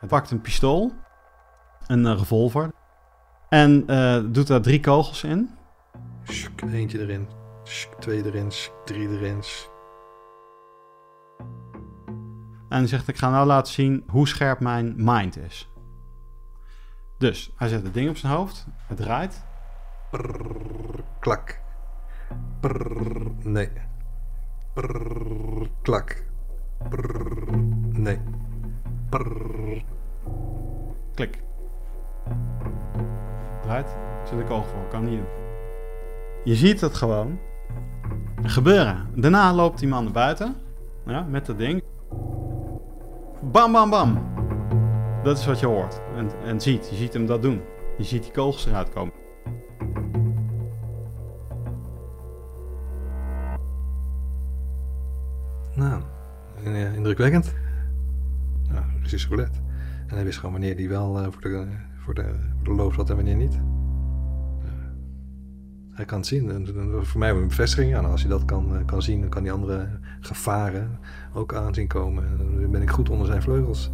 Hij pakt een pistool, een eh, revolver, en eh, doet daar drie kogels in. Eentje erin. Twee erin. Drie erin. En hij zegt, ik ga nou laten zien hoe scherp mijn mind is. Dus, hij zet het ding op zijn hoofd, het draait. Prrr, klak. Prrr, nee. Prrr, klak. Prrr, nee. Prrr. Klik. Draait. De kogel voor. Kan niet doen. Je ziet het gewoon gebeuren. Daarna loopt die man naar buiten. Ja, met dat ding. Bam, bam, bam. Dat is wat je hoort. En, en ziet. Je ziet hem dat doen. Je ziet die kogels eruit komen. Nou, eh, indrukwekkend. Nou, Russisch roulette. En hij wist gewoon wanneer hij wel eh, voor, de, voor, de, zat en wanneer niet. Hij kan het zien. En, en voor mij een bevestiging. Ja, en als hij dat kan, eh, kan zien, dan kan hij andere gevaren ook aanzien komen. En dan ben ik goed onder zijn vleugels.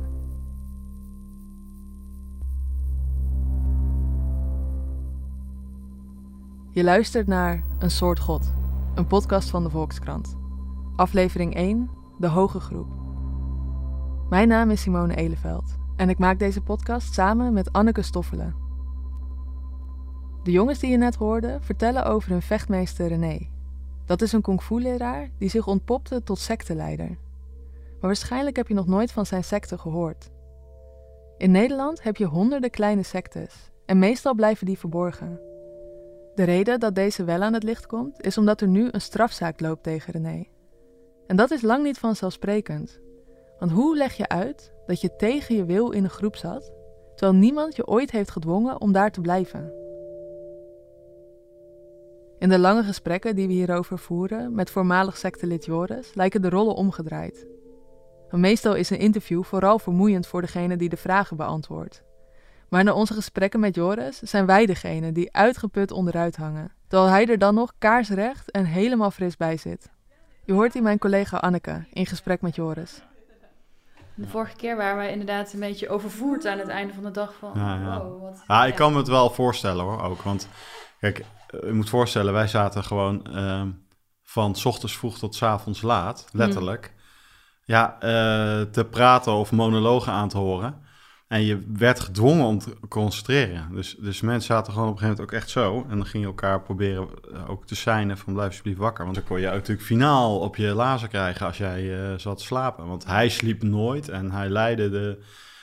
Je luistert naar Een Soort God, een podcast van de Volkskrant. Aflevering 1, De Hoge Groep. Mijn naam is Simone Eleveld en ik maak deze podcast samen met Anneke Stoffelen. De jongens die je net hoorde vertellen over hun vechtmeester René. Dat is een kung fu leraar die zich ontpopte tot secteleider. Maar waarschijnlijk heb je nog nooit van zijn secte gehoord. In Nederland heb je honderden kleine sectes en meestal blijven die verborgen. De reden dat deze wel aan het licht komt, is omdat er nu een strafzaak loopt tegen René. En dat is lang niet vanzelfsprekend. Want hoe leg je uit dat je tegen je wil in een groep zat, terwijl niemand je ooit heeft gedwongen om daar te blijven? In de lange gesprekken die we hierover voeren met voormalig sectelid Joris lijken de rollen omgedraaid. Meestal is een interview vooral vermoeiend voor degene die de vragen beantwoordt. Maar na onze gesprekken met Joris zijn wij degene die uitgeput onderuit hangen, terwijl hij er dan nog kaarsrecht en helemaal fris bij zit. Je hoort hier mijn collega Anneke in gesprek met Joris. De vorige keer waren wij inderdaad een beetje overvoerd aan het einde van de dag van... Wow, wat, Ja, ik kan me het wel voorstellen hoor, ook. Want kijk, eh, je moet voorstellen, wij zaten gewoon ehm, van ochtends vroeg tot 's avonds laat, letterlijk, ja, eh, te praten of monologen aan te horen. En je werd gedwongen om te concentreren. Dus, dus mensen zaten gewoon op een gegeven moment ook echt zo. En dan ging je elkaar proberen eh, ook te seinen van blijf alsjeblieft wakker. Want dan kon je natuurlijk finaal op je lazen krijgen als jij eh, zat te slapen. Want hij sliep nooit en hij leidde de,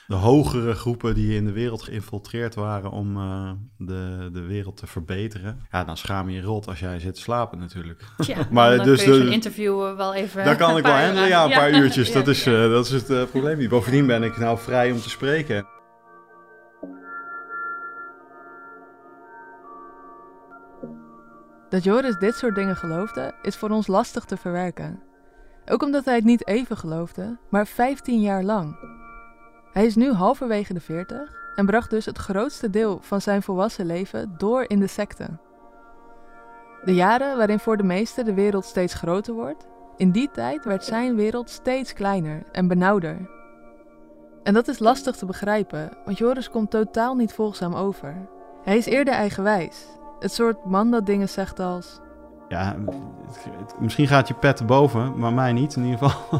de hogere groepen die in de wereld geïnfiltreerd waren om eh, de, de wereld te verbeteren. Ja, dan schaam je je rot als jij zit te slapen natuurlijk. Tja, Maar dan dus kun je zo'n interview eh, wel even... Daar kan ik wel handelen, ja, een paar uurtjes. Ja, dat, is, ja. eh, dat is het probleem niet. Bovendien ben ik nou vrij om te spreken. Dat Joris dit soort dingen geloofde, is voor ons lastig te verwerken. Ook omdat hij het niet even geloofde, maar 15 jaar lang. Hij is nu halverwege de 40 en bracht dus het grootste deel van zijn volwassen leven door in de secte. De jaren waarin voor de meesten de wereld steeds groter wordt, in die tijd werd zijn wereld steeds kleiner en benauwder. En dat is lastig te begrijpen, want Joris komt totaal niet volgzaam over. Hij is eerder eigenwijs, het soort man dat dingen zegt als... Ja, het- het- misschien gaat je pet te boven, maar mij niet in ieder geval.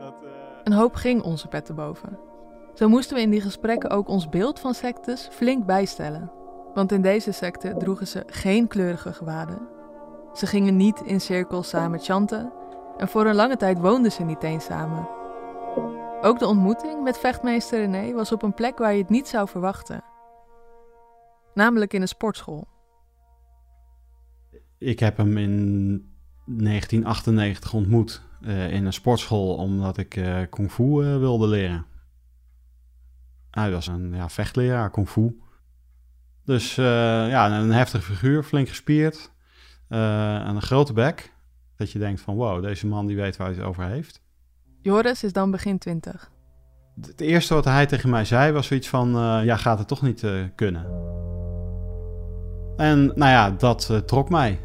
dat, eh, Een hoop ging onze pet te boven. Zo moesten we in die gesprekken ook ons beeld van sectes flink bijstellen. Want in deze secte droegen ze geen kleurige gewaden. Ze gingen niet in cirkels samen chanten en voor een lange tijd woonden ze niet eens samen. Ook de ontmoeting met vechtmeester René was op een plek waar je het niet zou verwachten. Namelijk in een sportschool. Ik heb hem in 1998 ontmoet eh, in een sportschool omdat ik eh kung fu eh, wilde leren. Hij was een ja, vechtleraar, kung fu. Dus eh, ja, een heftige figuur, flink gespierd. eh, en een grote bek. Dat je denkt van wow, deze man die weet waar hij het over heeft. Joris is dan begin twintig. Het eerste wat hij tegen mij zei was zoiets van, eh, ja, gaat het toch niet kunnen. En nou ja, dat trok mij.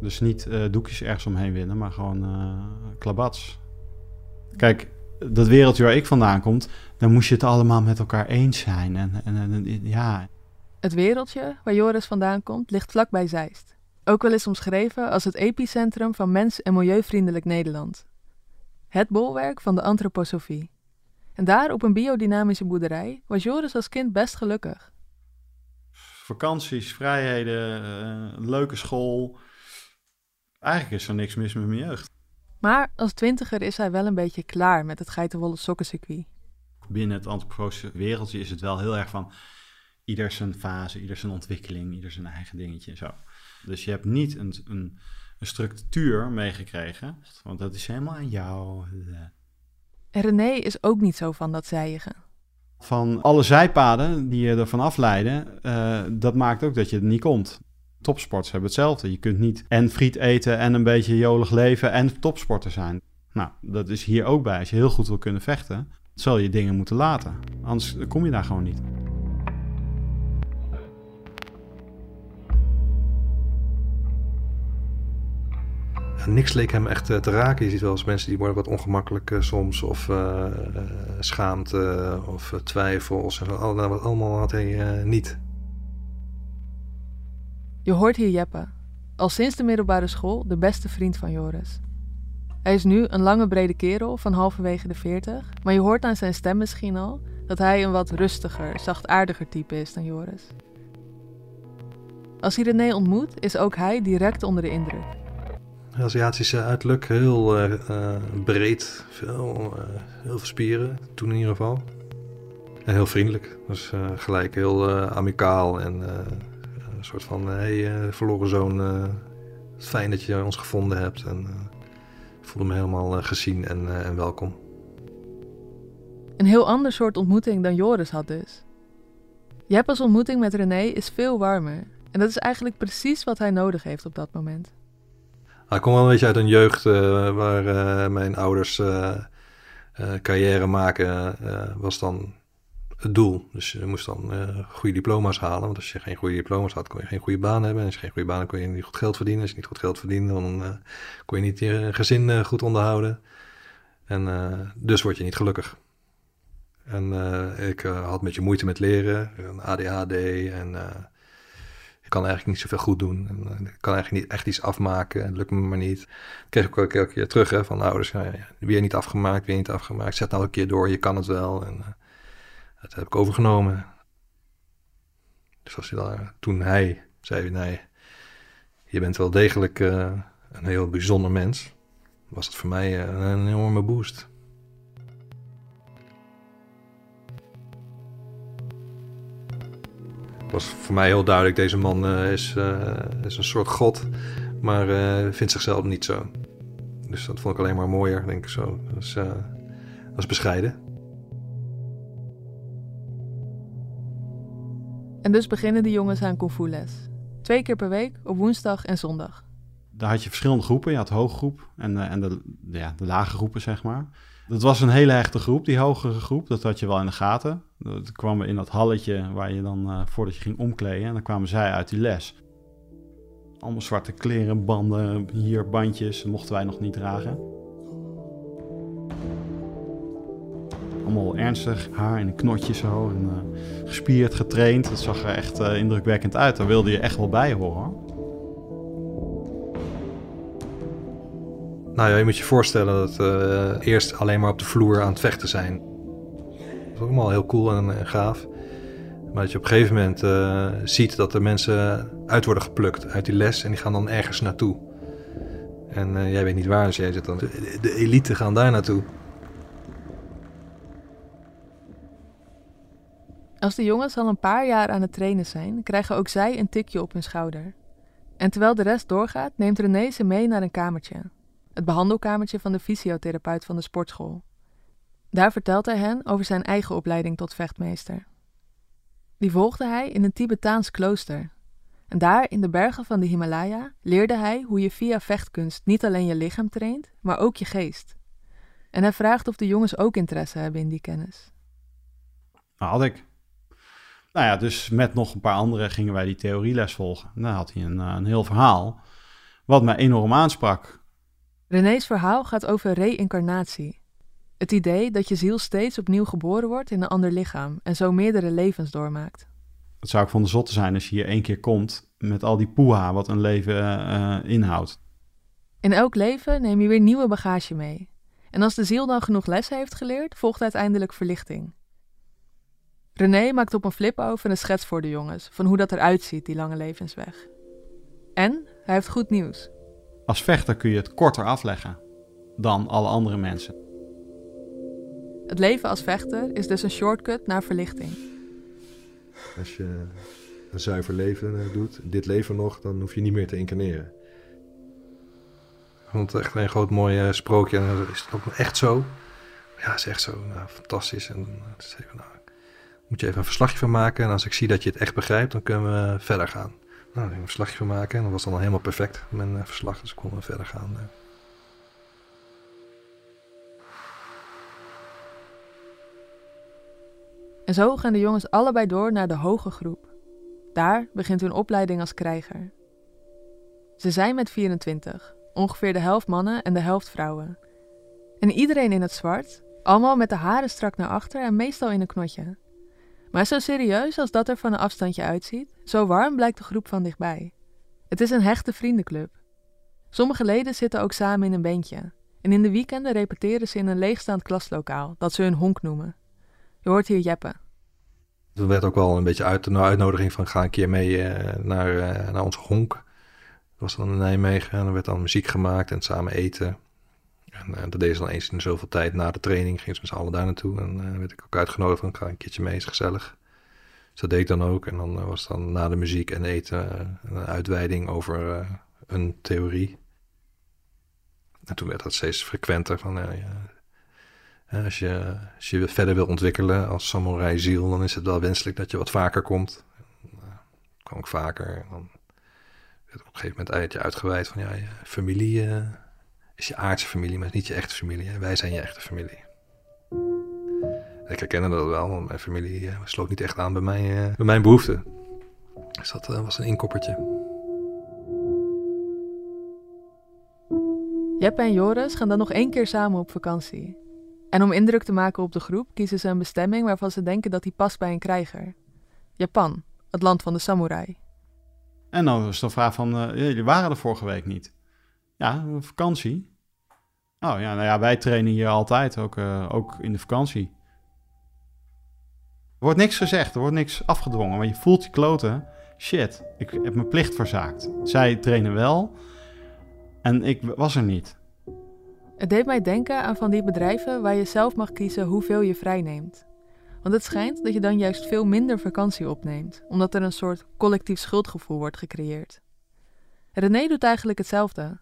Dus niet doekjes ergens omheen winnen, maar gewoon klabats. Kijk, dat wereldje waar ik vandaan kom, dan moest je het allemaal met elkaar eens zijn. En, en, en ja. Het wereldje waar Joris vandaan komt, ligt vlakbij Zeist. Ook wel eens omschreven als het epicentrum van mens- en milieuvriendelijk Nederland. Het bolwerk van de antroposofie. En daar op een biodynamische boerderij was Joris als kind best gelukkig. Vakanties, vrijheden, uh, leuke school. Eigenlijk is er niks mis met mijn jeugd. Maar als twintiger is hij wel een beetje klaar met het geitenwolle sokkencircuit. Binnen het antroposofische wereldje is het wel heel erg van ieder zijn fase, ieder zijn ontwikkeling, ieder zijn eigen dingetje en zo. Dus je hebt niet een, een, een structuur meegekregen, want dat is helemaal aan jou. En René is ook niet zo van dat zijige. Van alle zijpaden die je ervan afleiden, uh, dat maakt ook dat je er niet komt. Topsporters hebben hetzelfde. Je kunt niet en friet eten en een beetje jolig leven en topsporter zijn. Nou, dat is hier ook bij. Als je heel goed wil kunnen vechten, zal je dingen moeten laten. Anders kom je daar gewoon niet. niks leek hem echt eh, te raken. Je ziet wel eens mensen die worden wat ongemakkelijk uh, soms. Of uh, schaamte of twijfels. En wat allemaal had hij niet. Je hoort hier Jeppe. Al sinds de middelbare school de beste vriend van Joris. Hij is nu een lange brede kerel van halverwege de 40. Maar je hoort aan zijn stem misschien al dat hij een wat rustiger, zachtaardiger type is dan Joris. Als hij René ontmoet, is ook hij direct onder de indruk. Aziatische uiterlijk, heel uh, breed, veel, uh, heel veel spieren, toen in ieder geval. En heel vriendelijk, dus gelijk heel amicaal en een soort van, hey verloren zoon, fijn dat je ons gevonden hebt. En ik voelde me helemaal gezien en, en welkom. Een heel ander soort ontmoeting dan Joris had dus. Jeppe's ontmoeting met René is veel warmer. En dat is eigenlijk precies wat hij nodig heeft op dat moment. Ik kom wel een beetje uit een jeugd uh, waar uh, mijn ouders uh, carrière maken was dan het doel. Dus je moest dan goede diploma's halen. Want als je geen goede diploma's had, kon je geen goede baan hebben. En als je geen goede baan had, kon je niet goed geld verdienen. Als je niet goed geld verdiende, dan kon je niet je gezin goed onderhouden. En dus word je niet gelukkig. En ik had een beetje moeite met leren, ADHD en ik kan eigenlijk niet zoveel goed doen. En, eh, ik kan eigenlijk niet echt iets afmaken. Het lukt me maar niet. Dat kreeg ik ook elke keer terug hè, van ouders. Ja, weer niet afgemaakt, weer niet afgemaakt. Zet nou een keer door, je kan het wel. En dat heb ik overgenomen. Dus als daar, toen hij zei, nee, je bent wel degelijk uh, een heel bijzonder mens. Was het voor mij uh, een enorme boost. was voor mij heel duidelijk, deze man uh, is, is een soort god, maar vindt zichzelf niet zo. Dus dat vond ik alleen maar mooier, denk ik zo. Dat is, dat is bescheiden. En dus beginnen de jongens aan kung fu les. Twee keer per week, op woensdag en zondag. Daar had je verschillende groepen. Je had de hooggroep en, en de, ja, de lage groepen, zeg maar. Dat was een hele hechte groep, die hogere groep. Dat had je wel in de gaten. Dat kwamen in dat halletje waar je dan, uh, voordat je ging omkleden, en dan kwamen zij uit die les. Allemaal zwarte kleren, banden, hier bandjes, mochten wij nog niet dragen. Allemaal ernstig, haar in een knotje zo, en uh, gespierd, getraind. Dat zag er echt uh, indrukwekkend uit. Daar wilde je echt wel bij horen. Nou ja, je moet je voorstellen dat uh, eerst alleen maar op de vloer aan het vechten zijn. Dat is allemaal heel cool en, gaaf. Maar dat je op een gegeven moment ziet dat er mensen uit worden geplukt uit die les en die gaan dan ergens naartoe. En jij weet niet waar, dus jij zit dan. De, de elite gaan daar naartoe. Als de jongens al een paar jaar aan het trainen zijn, krijgen ook zij een tikje op hun schouder. En terwijl de rest doorgaat, neemt René ze mee naar een kamertje het behandelkamertje van de fysiotherapeut van de sportschool. Daar vertelt hij hen over zijn eigen opleiding tot vechtmeester. Die volgde hij in een Tibetaans klooster. En daar in de bergen van de Himalaya leerde hij hoe je via vechtkunst niet alleen je lichaam traint, maar ook je geest. En hij vraagt of de jongens ook interesse hebben in die kennis. Nou, had ik. Nou ja, dus met nog een paar anderen gingen wij die theorieles volgen. En dan had hij een, eh, een heel verhaal, wat mij enorm aansprak. René's verhaal gaat over reïncarnatie. Het idee dat je ziel steeds opnieuw geboren wordt in een ander lichaam en zo meerdere levens doormaakt. Het zou ook van de zotte zijn als je hier één keer komt met al die poeha wat een leven eh, inhoudt. In elk leven neem je weer nieuwe bagage mee. En als de ziel dan genoeg lessen heeft geleerd, volgt uiteindelijk verlichting. René maakt op een flip over een schets voor de jongens van hoe dat eruit ziet, die lange levensweg. En hij heeft goed nieuws. Als vechter kun je het korter afleggen dan alle andere mensen. Het leven als vechter is dus een shortcut naar verlichting. Als je een zuiver leven eh, doet, dit leven nog, dan hoef je niet meer te incarneren. Ik vond het echt een groot mooi eh, sprookje. En is het ook echt zo? Ja, is echt zo. Nou, fantastisch. En dan zei ik, nou, moet je even een verslagje van maken. En als ik zie dat je het echt begrijpt, dan kunnen we verder gaan. Nou, een verslagje van maken. En dat was dan al helemaal perfect, mijn uh, verslag. Dus ik kon verder gaan. Uh. En zo gaan de jongens allebei door naar de hoge groep. Daar begint hun opleiding als krijger. Ze zijn met 24, ongeveer de helft mannen en de helft vrouwen. En iedereen in het zwart, allemaal met de haren strak naar achter en meestal in een knotje. Maar zo serieus als dat er van een afstandje uitziet, zo warm blijkt de groep van dichtbij. Het is een hechte vriendenclub. Sommige leden zitten ook samen in een bandje. En in de weekenden repeteren ze in een leegstaand klaslokaal, dat ze hun honk noemen. Je hoort hier Jeppe. Er werd ook wel een beetje uit, een uitnodiging van ga een keer mee uh, naar, uh, naar onze honk. Dat was dan in Nijmegen en er werd dan muziek gemaakt en samen eten. En uh, dat deden ze dan eens in zoveel tijd na de training. Gingen ze met z'n allen daar naartoe. En uh, werd ik ook uitgenodigd van, ga een keertje mee, is gezellig. Dus dat deed ik dan ook. En dan uh, was dan na de muziek en eten een uitweiding over een theorie. En toen werd dat steeds frequenter. Van, als, je, als je verder wil ontwikkelen als samurai ziel, dan is het wel wenselijk dat je wat vaker komt. En, kwam ik vaker. En dan werd op een gegeven moment uit je uitgeweid van, ja, familie is je aardse familie, maar niet je echte familie. Wij zijn je echte familie. Ik herkende dat wel, want mijn familie uh, sloot niet echt aan bij, mij, uh, bij mijn behoeften. Dus dat uh, was een inkoppertje. Jeppe en Joris gaan dan nog één keer samen op vakantie. En om indruk te maken op de groep kiezen ze een bestemming waarvan ze denken dat die past bij een krijger. Japan, het land van de samurai. En dan is de vraag van, jullie waren er vorige week niet. Ja, vakantie. Oh ja, nou ja, wij trainen hier altijd, ook, uh, ook in de vakantie. Er wordt niks gezegd, er wordt niks afgedwongen, maar je voelt je kloten. Shit, ik heb mijn plicht verzaakt. Zij trainen wel en ik was er niet. Het deed mij denken aan van die bedrijven waar je zelf mag kiezen hoeveel je vrijneemt. Want het schijnt dat je dan juist veel minder vakantie opneemt, omdat er een soort collectief schuldgevoel wordt gecreëerd. René doet eigenlijk hetzelfde.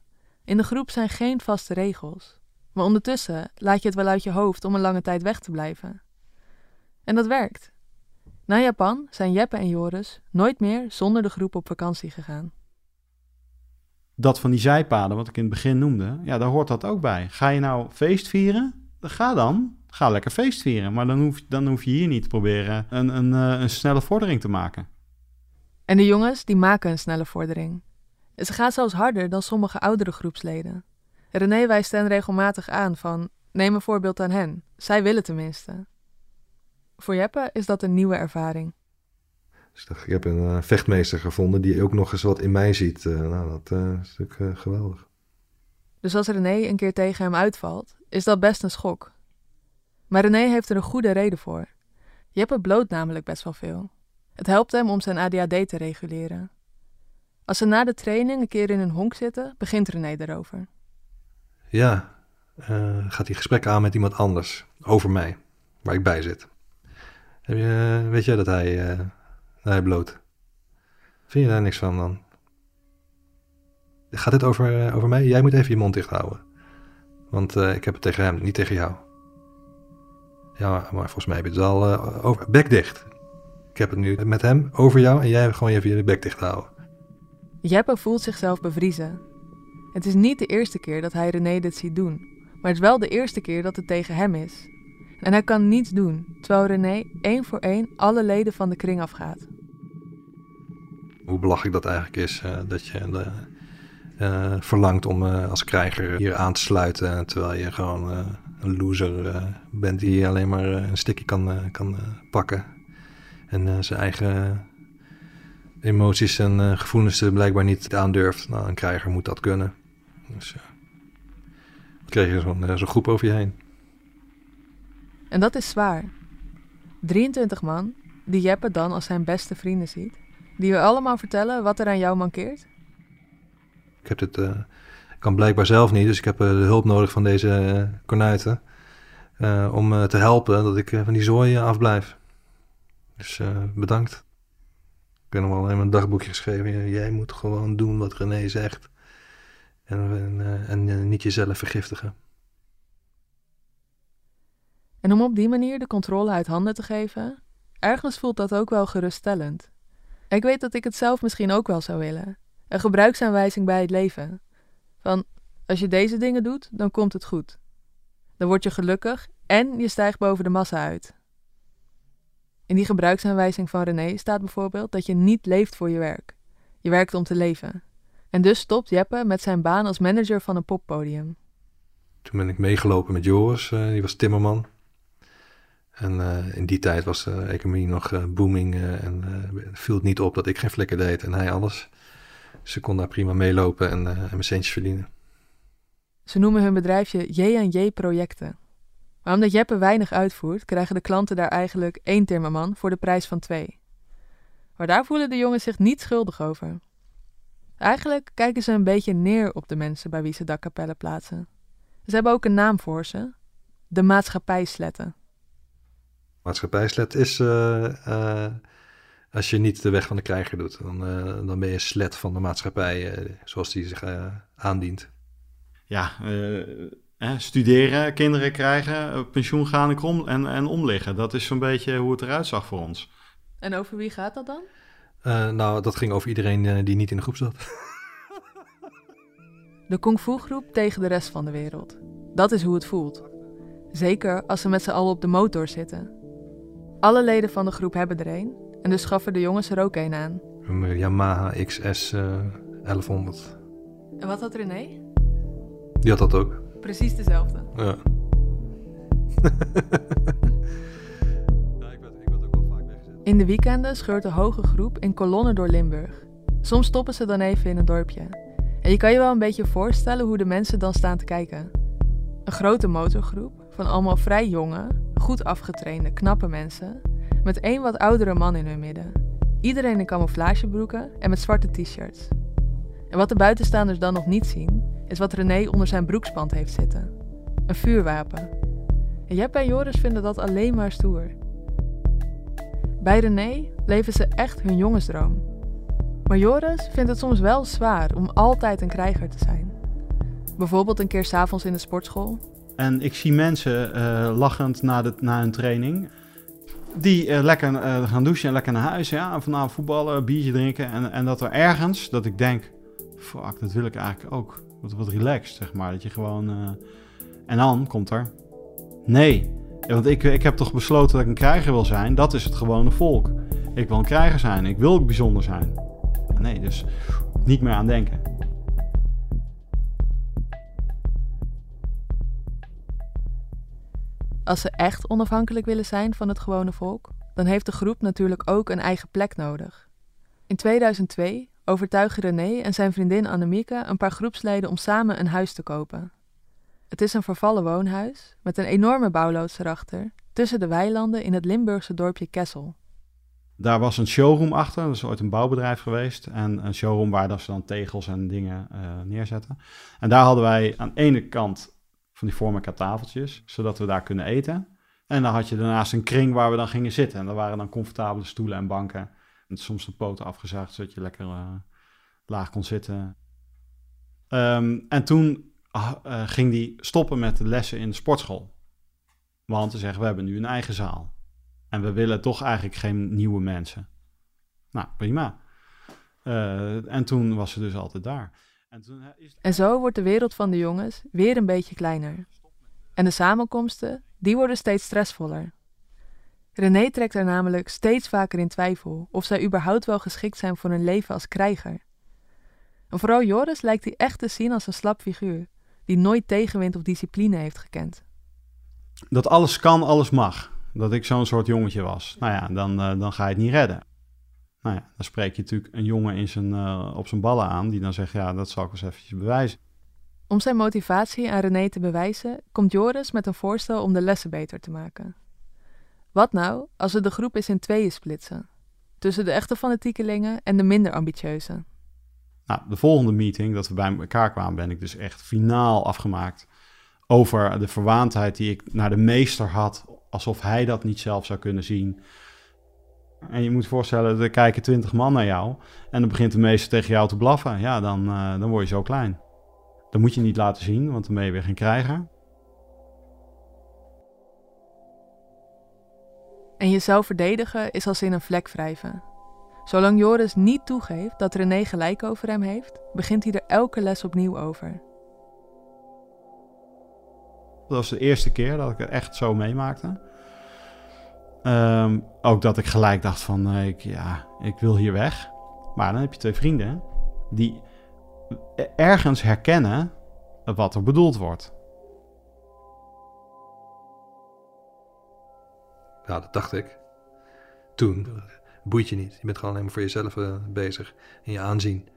In de groep zijn geen vaste regels. Maar ondertussen laat je het wel uit je hoofd om een lange tijd weg te blijven. En dat werkt. Na Japan zijn Jeppe en Joris nooit meer zonder de groep op vakantie gegaan. Dat van die zijpaden, wat ik in het begin noemde, ja, daar hoort dat ook bij. Ga je nou feest vieren? Ga dan. Ga lekker feest vieren. Maar dan hoef, dan hoef je hier niet te proberen een, een, eh, een snelle vordering te maken. En de jongens, die maken een snelle vordering. Ze gaat zelfs harder dan sommige oudere groepsleden. René wijst hen regelmatig aan van, neem een voorbeeld aan hen. Zij willen tenminste. Voor Jeppe is dat een nieuwe ervaring. Dus ik dacht, ik heb een uh, vechtmeester gevonden die ook nog eens wat in mij ziet. Uh, nou, dat uh, is natuurlijk geweldig. Dus als René een keer tegen hem uitvalt, is dat best een schok. Maar René heeft er een goede reden voor. Jeppe bloot namelijk best wel veel. Het helpt hem om zijn ADHD te reguleren. Als ze na de training een keer in een honk zitten, begint René erover. Ja, uh, gaat hij gesprek aan met iemand anders over mij, waar ik bij zit. Heb je, weet jij dat hij, uh, hij bloot? Vind je daar niks van dan? Gaat dit over, over mij? Jij moet even je mond dicht houden. Want ik heb het tegen hem, niet tegen jou. Ja, maar volgens mij heb je het al over. Bek dicht. Ik heb het nu met hem over jou en jij gewoon even je bek dicht houden. Jeppe voelt zichzelf bevriezen. Het is niet de eerste keer dat hij René dit ziet doen, maar het is wel de eerste keer dat het tegen hem is. En hij kan niets doen, terwijl René één voor één alle leden van de kring afgaat. Hoe belachelijk dat eigenlijk is, uh, dat je de, uh, verlangt om als krijger hier aan te sluiten, terwijl je gewoon een loser eh, bent die alleen maar eh, een stikje kan, eh, kan eh, pakken. En eh, zijn eigen emoties en eh, gevoelens er blijkbaar niet aandurft. Nou, een krijger moet dat kunnen. Dus ja. Dan kreeg je zo'n eh, zo'n groep over je heen. En dat is zwaar. 23 man, die Jeppe dan als zijn beste vrienden ziet, die je allemaal vertellen wat er aan jou mankeert. Ik heb dit, eh, ik kan blijkbaar zelf niet, dus ik heb eh, de hulp nodig van deze eh, kornuiten. eh, om eh, te helpen dat ik eh, van die zooi eh, afblijf. Dus eh, bedankt. Ik heb nog wel in mijn dagboekje geschreven. Jij moet gewoon doen wat René zegt. En, en, eh, eh, niet jezelf vergiftigen. En om op die manier de controle uit handen te geven, ergens voelt dat ook wel geruststellend. Ik weet dat ik het zelf misschien ook wel zou willen. Een gebruiksaanwijzing bij het leven. Van, als je deze dingen doet, dan komt het goed. Dan word je gelukkig en je stijgt boven de massa uit. In die gebruiksaanwijzing van René staat bijvoorbeeld dat je niet leeft voor je werk. Je werkt om te leven. En dus stopt Jeppe met zijn baan als manager van een poppodium. Toen ben ik meegelopen met Joris, eh, die was timmerman. En eh, in die tijd was de economie nog eh, booming en viel het niet op dat ik geen flikker deed en hij alles. Dus ik kon daar prima meelopen en, en mijn centjes verdienen. Ze noemen hun bedrijfje J&J Projecten. Maar omdat Jeppe weinig uitvoert, krijgen de klanten daar eigenlijk één timmerman voor de prijs van twee. Maar daar voelen de jongens zich niet schuldig over. Eigenlijk kijken ze een beetje neer op de mensen bij wie ze dakkapellen plaatsen. Ze hebben ook een naam voor ze: de maatschappijsletten. Maatschappijslet is eh, eh, als je niet de weg van de krijger doet. Dan, eh, dan ben je slet van de maatschappij eh, zoals die zich eh, aandient. Ja, eh, hè, studeren, kinderen krijgen, eh, pensioen gaan en, krom, en, en omliggen. Dat is zo'n beetje hoe het eruit zag voor ons. En over wie gaat dat dan? Eh, nou, dat ging over iedereen eh, die niet in de groep zat. De kung fu groep tegen de rest van de wereld. Dat is hoe het voelt. Zeker als ze met z'n allen op de motor zitten. Alle leden van de groep hebben er een en dus schaffen de jongens er ook een aan. Een Yamaha XS eh 1100. En wat had René? Die had dat ook. Precies dezelfde. Ja. ja ik, werd, ik werd ook wel vaak weggezet. In de weekenden scheurt de hoge groep in kolonnen door Limburg. Soms stoppen ze dan even in een dorpje. En je kan je wel een beetje voorstellen hoe de mensen dan staan te kijken. Een grote motorgroep van allemaal vrij jonge, goed afgetrainde, knappe mensen, met één wat oudere man in hun midden. Iedereen in camouflagebroeken en met zwarte t-shirts. En wat de buitenstaanders dan nog niet zien, is wat René onder zijn broekspand heeft zitten. Een vuurwapen. En Jeppe en Joris vinden dat alleen maar stoer. Bij René leven ze echt hun jongensdroom. Maar Joris vindt het soms wel zwaar om altijd een krijger te zijn. Bijvoorbeeld een keer s'avonds in de sportschool. En ik zie mensen eh, lachend na, de, na een training. Die eh, lekker eh, gaan douchen en lekker naar huis. Ja, vanavond voetballen, biertje drinken. En, en dat er ergens, dat ik denk... Fuck, dat wil ik eigenlijk ook. Wat, wat relaxed, zeg maar. Dat je gewoon... eh, En dan komt er... Nee. Want ik, ik heb toch besloten dat ik een krijger wil zijn. Dat is het gewone volk. Ik wil een krijger zijn. Ik wil bijzonder zijn. Nee, dus niet meer aan denken. Als ze echt onafhankelijk willen zijn van het gewone volk, dan heeft de groep natuurlijk ook een eigen plek nodig. In 2002 overtuigen René en zijn vriendin Annemieke een paar groepsleden om samen een huis te kopen. Het is een vervallen woonhuis met een enorme bouwloods erachter, tussen de weilanden in het Limburgse dorpje Kessel. Daar was een showroom achter. Dat is ooit een bouwbedrijf geweest. En een showroom waar ze dan tegels en dingen eh, neerzetten. En daar hadden wij aan de ene kant van die formica tafeltjes, zodat we daar kunnen eten. En dan had je daarnaast een kring waar we dan gingen zitten. En daar waren dan comfortabele stoelen en banken. Met soms de poten afgezaagd, zodat je lekker eh, laag kon zitten. Ehm, en toen ah, eh, ging die stoppen met de lessen in de sportschool. Want ze zeggen, we hebben nu een eigen zaal. En we willen toch eigenlijk geen nieuwe mensen. Nou, prima. Eh, en toen was ze dus altijd daar. En. En zo wordt de wereld van de jongens weer een beetje kleiner. En de samenkomsten, die worden steeds stressvoller. René trekt er namelijk steeds vaker in twijfel of zij überhaupt wel geschikt zijn voor een leven als krijger. En vooral Joris lijkt hij echt te zien als een slap figuur, die nooit tegenwind of discipline heeft gekend. dat alles kan, alles mag. Dat ik zo'n soort jongetje was. Nou ja, dan, eh, dan ga je het niet redden. Nou ja, dan spreek je natuurlijk een jongen in zijn, eh, op zijn ballen aan... die dan zegt, ja, dat zal ik eens eventjes bewijzen. Om zijn motivatie aan René te bewijzen, komt Joris met een voorstel om de lessen beter te maken. Wat nou als we de groep eens in tweeën splitsen? Tussen de echte fanatiekelingen en de minder ambitieuze. Nou, de volgende meeting dat we bij elkaar kwamen, ben ik dus echt finaal afgemaakt over de verwaandheid die ik naar de meester had, alsof hij dat niet zelf zou kunnen zien. En je moet voorstellen, er kijken twintig man naar jou en dan begint de meester tegen jou te blaffen. Ja, dan, uh, dan word je zo klein. Dat moet je niet laten zien, want dan ben je weer geen krijger. En jezelf verdedigen is als in een vlek wrijven. Zolang Joris niet toegeeft dat René gelijk over hem heeft, begint hij er elke les opnieuw over. Dat was de eerste keer dat ik het echt zo meemaakte. Um, ook dat ik gelijk dacht van, uh, ik, ja, ik wil hier weg. Maar dan heb je twee vrienden die ergens herkennen wat er bedoeld wordt. Ja, dat dacht ik. Toen. Boeit je niet. Je bent gewoon alleen maar voor jezelf uh, bezig. En je aanzien.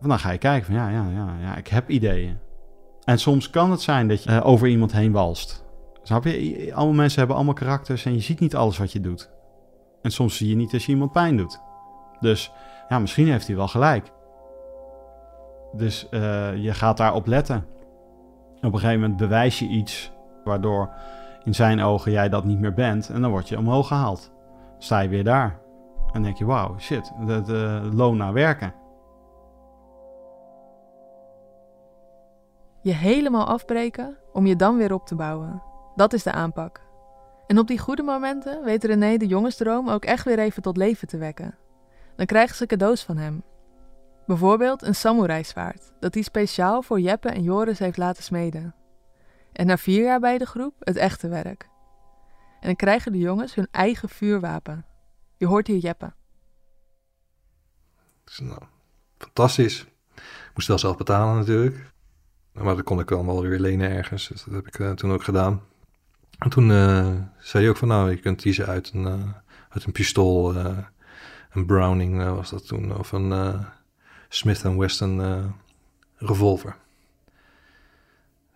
Dan ga je kijken van ja, ja, ja, ja, ik heb ideeën. En soms kan het zijn dat je uh, over iemand heen walst. Snap je? Allemaal mensen hebben allemaal karakters en je ziet niet alles wat je doet. En soms zie je niet als je iemand pijn doet. Dus ja, misschien heeft hij wel gelijk. Dus uh, je gaat daarop letten. Op een gegeven moment bewijs je iets waardoor in zijn ogen jij dat niet meer bent. En dan word je omhoog gehaald. Je weer daar. En denk je, wauw, shit, de, de loon naar werken. Je helemaal afbreken om je dan weer op te bouwen. Dat is de aanpak. En op die goede momenten weet René de jongensdroom ook echt weer even tot leven te wekken. Dan krijgen ze cadeaus van hem. Bijvoorbeeld een samurai-zwaard, dat hij speciaal voor Jeppe en Joris heeft laten smeden. En na vier jaar bij de groep het echte werk. En dan krijgen de jongens hun eigen vuurwapen. Je hoort hier Jeppe. Nou, fantastisch. Ik moest wel zelf betalen natuurlijk. Maar dat kon ik dan wel weer lenen ergens. Dus dat heb ik uh, toen ook gedaan. En toen uh, zei hij ook van nou, je kunt kiezen uit een, uh, uit een pistool, een Browning was dat toen, of een Smith Wesson revolver.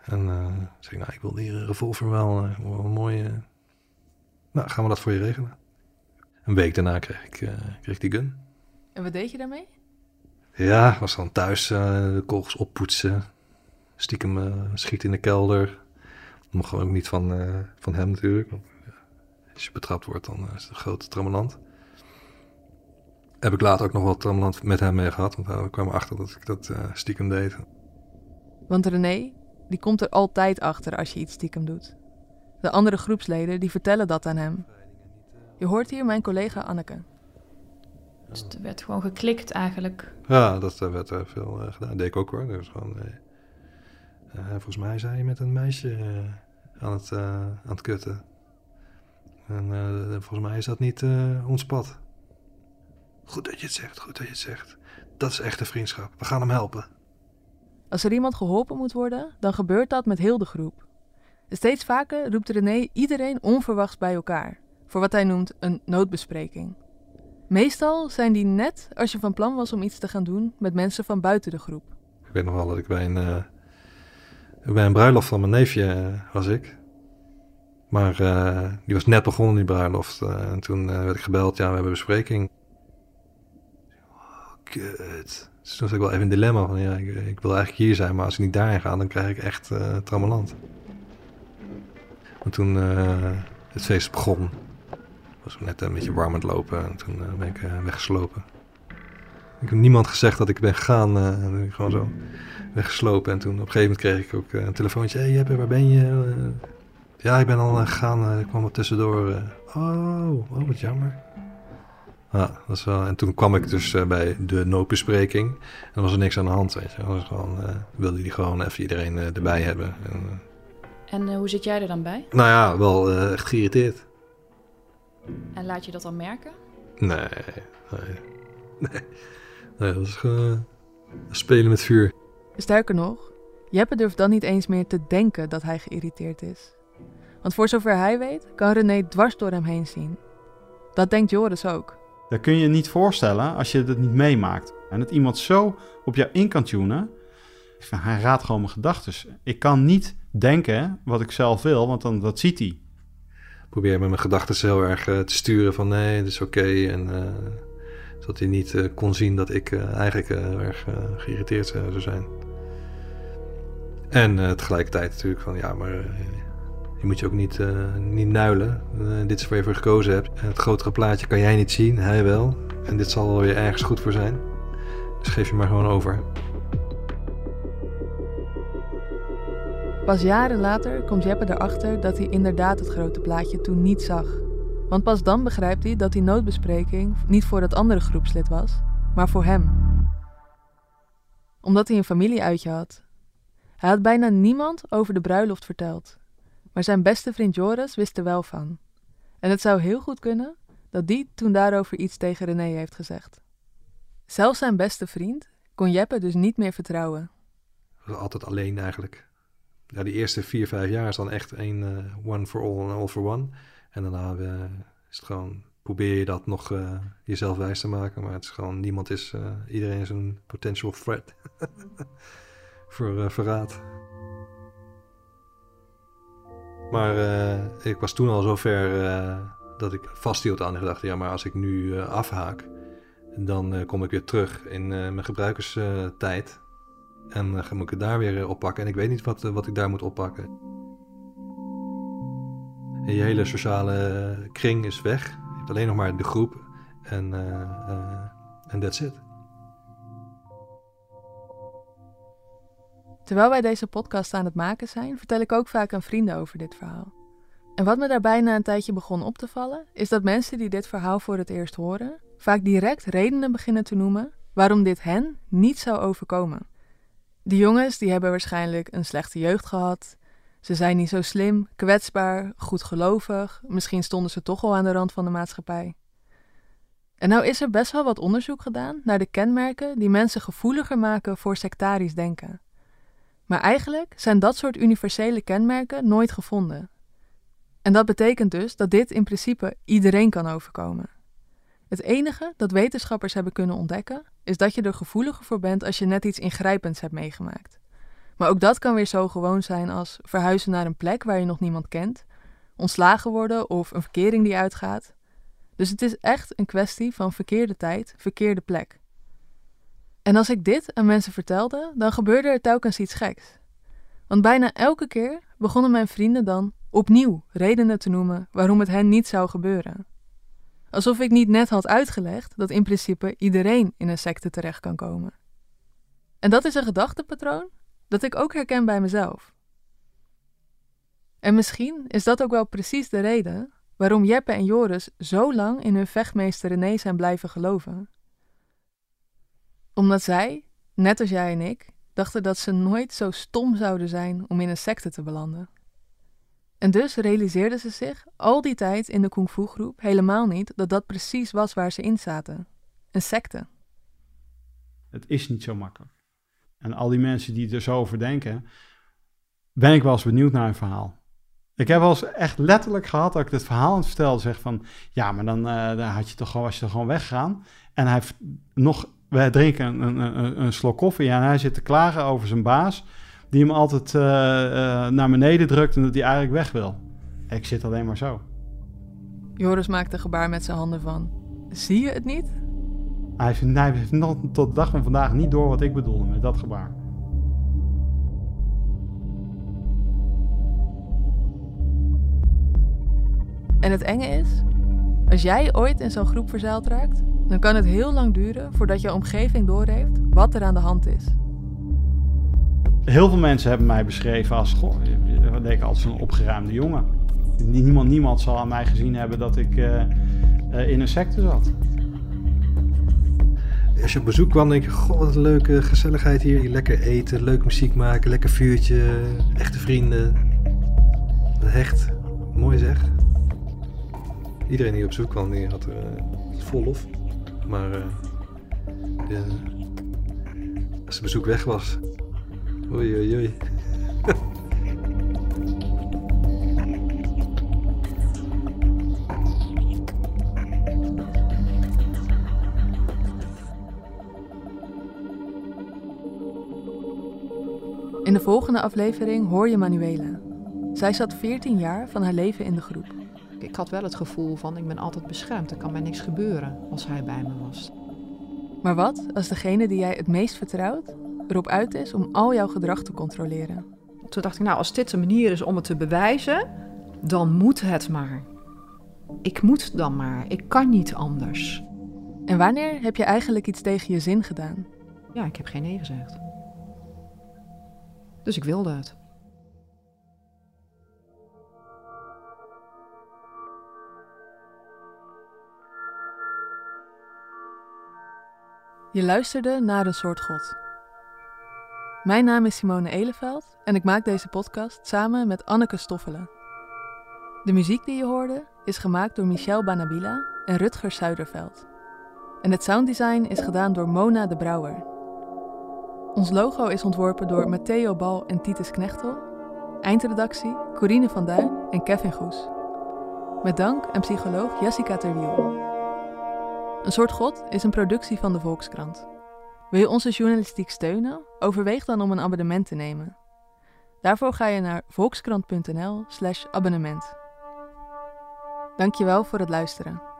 En uh, zei ik, nou, ik wil die revolver wel, uh, wel een mooie... nou, gaan we dat voor je regelen. Een week daarna kreeg ik, kreeg ik die gun. En wat deed je daarmee? Ja, was dan thuis de kogels oppoetsen. Stiekem schieten in de kelder. Mocht ook niet van, van hem natuurlijk. Want, als je betrapt wordt, dan is het een grote trammeland. Heb ik later ook nog wel trammeland met hem mee gehad. Want we kwamen achter dat ik dat stiekem deed. Want René, die komt er altijd achter als je iets stiekem doet. De andere groepsleden die vertellen dat aan hem. Je hoort hier mijn collega Anneke. Dus er werd gewoon geklikt eigenlijk. Ja, dat werd uh, veel uh, gedaan. Dat deed ik ook hoor. Dus gewoon, uh, volgens mij zei je met een meisje aan, het, aan het kutten. En volgens mij is dat niet ons pad. Goed dat je het zegt, goed dat je het zegt. Dat is echte vriendschap. We gaan hem helpen. Als er iemand geholpen moet worden, dan gebeurt dat met heel de groep. Steeds vaker roept René iedereen onverwachts bij elkaar, voor wat hij noemt een noodbespreking. Meestal zijn die net als je van plan was om iets te gaan doen met mensen van buiten de groep. Ik weet nog wel dat ik bij een, uh, bij een bruiloft van mijn neefje uh, was ik. Maar uh, die was net begonnen, die bruiloft. en toen werd ik gebeld, ja, we hebben bespreking. Oh, kut. Dus toen was ik wel even een dilemma van, ja, ik, ik, wil eigenlijk hier zijn, maar als ik niet daarheen ga, dan krijg ik echt uh, trammeland. En toen uh, het feest begon, was ik net een beetje warm aan het lopen en toen uh, ben ik weggeslopen. Ik heb niemand gezegd dat ik ben gegaan, en gewoon zo weggeslopen. En toen op een gegeven moment kreeg ik ook een telefoontje, hé hey, Jeppe, waar ben je? ja, ik ben al gegaan, ik kwam er tussendoor. oh, oh, wat jammer. Ja, dat is wel, en toen kwam ik dus uh, bij de noodbespreking. En dan was er niks aan de hand, weet je. Dan was gewoon, uh, wilde die gewoon even iedereen uh, erbij hebben. En, en hoe zit jij er dan bij? Nou ja, wel echt geïrriteerd. En laat je dat dan merken? Nee, nee. Nee, nee dat is gewoon spelen met vuur. Sterker nog, Jeppe durft dan niet eens meer te denken dat hij geïrriteerd is. Want voor zover hij weet, kan René dwars door hem heen zien. Dat denkt Joris ook. Dat kun je niet voorstellen als je het niet meemaakt. En dat iemand zo op jou in kan tunen. Hij raadt gewoon mijn gedachten. Ik kan niet denken wat ik zelf wil, want dan dat ziet hij. Probeer met mijn gedachten heel erg eh, te sturen van nee, dat is oké. En uh, zodat hij niet uh, kon zien dat ik eigenlijk erg geïrriteerd zou zijn. En tegelijkertijd natuurlijk van ja, maar je moet je ook niet, niet nuilen. dit is waar je voor gekozen hebt. Het grotere plaatje kan jij niet zien, hij wel. En dit zal wel weer ergens goed voor zijn. Dus geef je maar gewoon over. Pas jaren later komt Jeppe erachter dat hij inderdaad het grote plaatje toen niet zag. Want pas dan begrijpt hij dat die noodbespreking niet voor dat andere groepslid was, maar voor hem. Omdat hij een familieuitje had. Hij had bijna niemand over de bruiloft verteld. Maar zijn beste vriend Joris wist er wel van. En het zou heel goed kunnen dat die toen daarover iets tegen René heeft gezegd. Zelfs zijn beste vriend kon Jeppe dus niet meer vertrouwen. Altijd alleen eigenlijk ja, die eerste vier, vijf jaar is dan echt één uh, one for all en all for one. En daarna uh, is het gewoon, probeer je dat nog uh, jezelf wijs te maken. Maar het is gewoon, niemand is, iedereen is een potential threat voor verraad. Maar ik was toen al zover dat ik vasthield aan de gedachte, ja, maar als ik nu afhaak, dan kom ik weer terug in mijn gebruikerstijd. En dan moet ik het daar weer eh, oppakken. En ik weet niet wat, eh, wat ik daar moet oppakken. En je hele sociale kring is weg. Je hebt alleen nog maar de groep. En uh, that's it. Terwijl wij deze podcast aan het maken zijn, vertel ik ook vaak aan vrienden over dit verhaal. En wat me daarbij na een tijdje begon op te vallen, is dat mensen die dit verhaal voor het eerst horen, vaak direct redenen beginnen te noemen waarom dit hen niet zou overkomen. Die jongens die hebben waarschijnlijk een slechte jeugd gehad. Ze zijn niet zo slim, kwetsbaar, goedgelovig. Misschien stonden ze toch al aan de rand van de maatschappij. En nou is er best wel wat onderzoek gedaan naar de kenmerken die mensen gevoeliger maken voor sectarisch denken. Maar eigenlijk zijn dat soort universele kenmerken nooit gevonden. En dat betekent dus dat dit in principe iedereen kan overkomen. Het enige dat wetenschappers hebben kunnen ontdekken is dat je er gevoeliger voor bent als je net iets ingrijpends hebt meegemaakt. Maar ook dat kan weer zo gewoon zijn als verhuizen naar een plek waar je nog niemand kent, ontslagen worden of een verkering die uitgaat. Dus het is echt een kwestie van verkeerde tijd, verkeerde plek. En als ik dit aan mensen vertelde, dan gebeurde er telkens iets geks. Want bijna elke keer begonnen mijn vrienden dan opnieuw redenen te noemen waarom het hen niet zou gebeuren. Alsof ik niet net had uitgelegd dat in principe iedereen in een secte terecht kan komen. En dat is een gedachtepatroon dat ik ook herken bij mezelf. En misschien is dat ook wel precies de reden waarom Jeppe en Joris zo lang in hun vechtmeester René zijn blijven geloven. Omdat zij, net als jij en ik, dachten dat ze nooit zo stom zouden zijn om in een secte te belanden. En dus realiseerden ze zich al die tijd in de kung fu groep helemaal niet dat dat precies was waar ze in zaten. Een secte. Het is niet zo makkelijk. En al die mensen die er zo over denken, ben ik wel eens benieuwd naar hun verhaal. Ik heb wel eens echt letterlijk gehad dat ik dit verhaal aan het vertellen zeg van, ja, maar dan, dan had je toch was je toch gewoon weggegaan. En hij heeft nog, wij drinken een, een, een, een slok koffie en hij zit te klagen over zijn baas die hem altijd uh, uh, naar beneden drukt en dat hij eigenlijk weg wil. Ik zit alleen maar zo. Joris maakt een gebaar met zijn handen van. Zie je het niet? Hij heeft, hij heeft nog tot de dag van vandaag niet door wat ik bedoelde met dat gebaar. En het enge is, als jij ooit in zo'n groep verzeild raakt, dan kan het heel lang duren voordat je omgeving doorheeft wat er aan de hand is. Heel veel mensen hebben mij beschreven als, goh, leek als een opgeruimde jongen. Niemand, niemand zal aan mij gezien hebben dat ik uh, uh, in een secte zat. Als je op bezoek kwam, denk je, goh, wat een leuke gezelligheid hier. Lekker eten, leuk muziek maken, lekker vuurtje, echte vrienden. Hecht, mooi zeg. Iedereen die op bezoek kwam, die had er uh, vol lof. Maar de, als het bezoek weg was, Oei, oei, oei. In de volgende aflevering hoor je Manuela. Zij zat 14 jaar van haar leven in de groep. Ik had wel het gevoel van ik ben altijd beschermd. Er kan mij niks gebeuren als hij bij me was. Maar wat als degene die jij het meest vertrouwt erop uit is om al jouw gedrag te controleren? Toen dacht ik, nou, als dit een manier is om het te bewijzen, dan moet het maar. Ik moet dan maar. Ik kan niet anders. En wanneer heb je eigenlijk iets tegen je zin gedaan? Ja, ik heb geen nee gezegd. Dus ik wilde het. Je luisterde naar een soort God. Mijn naam is Simone Eleveld en ik maak deze podcast samen met Anneke Stoffelen. De muziek die je hoorde is gemaakt door Michel Banabila en Rutger Zuiderveld. En het sounddesign is gedaan door Mona de Brouwer. Ons logo is ontworpen door Matteo Bal en Titus Knechtel. Eindredactie Corine van Duin en Kevin Goes. Met dank aan psycholoog Jessica Terwiel. Een soort God is een productie van de Volkskrant. Wil je onze journalistiek steunen? Overweeg dan om een abonnement te nemen. Daarvoor ga je naar volkskrant.nl/abonnement. Dankjewel voor het luisteren.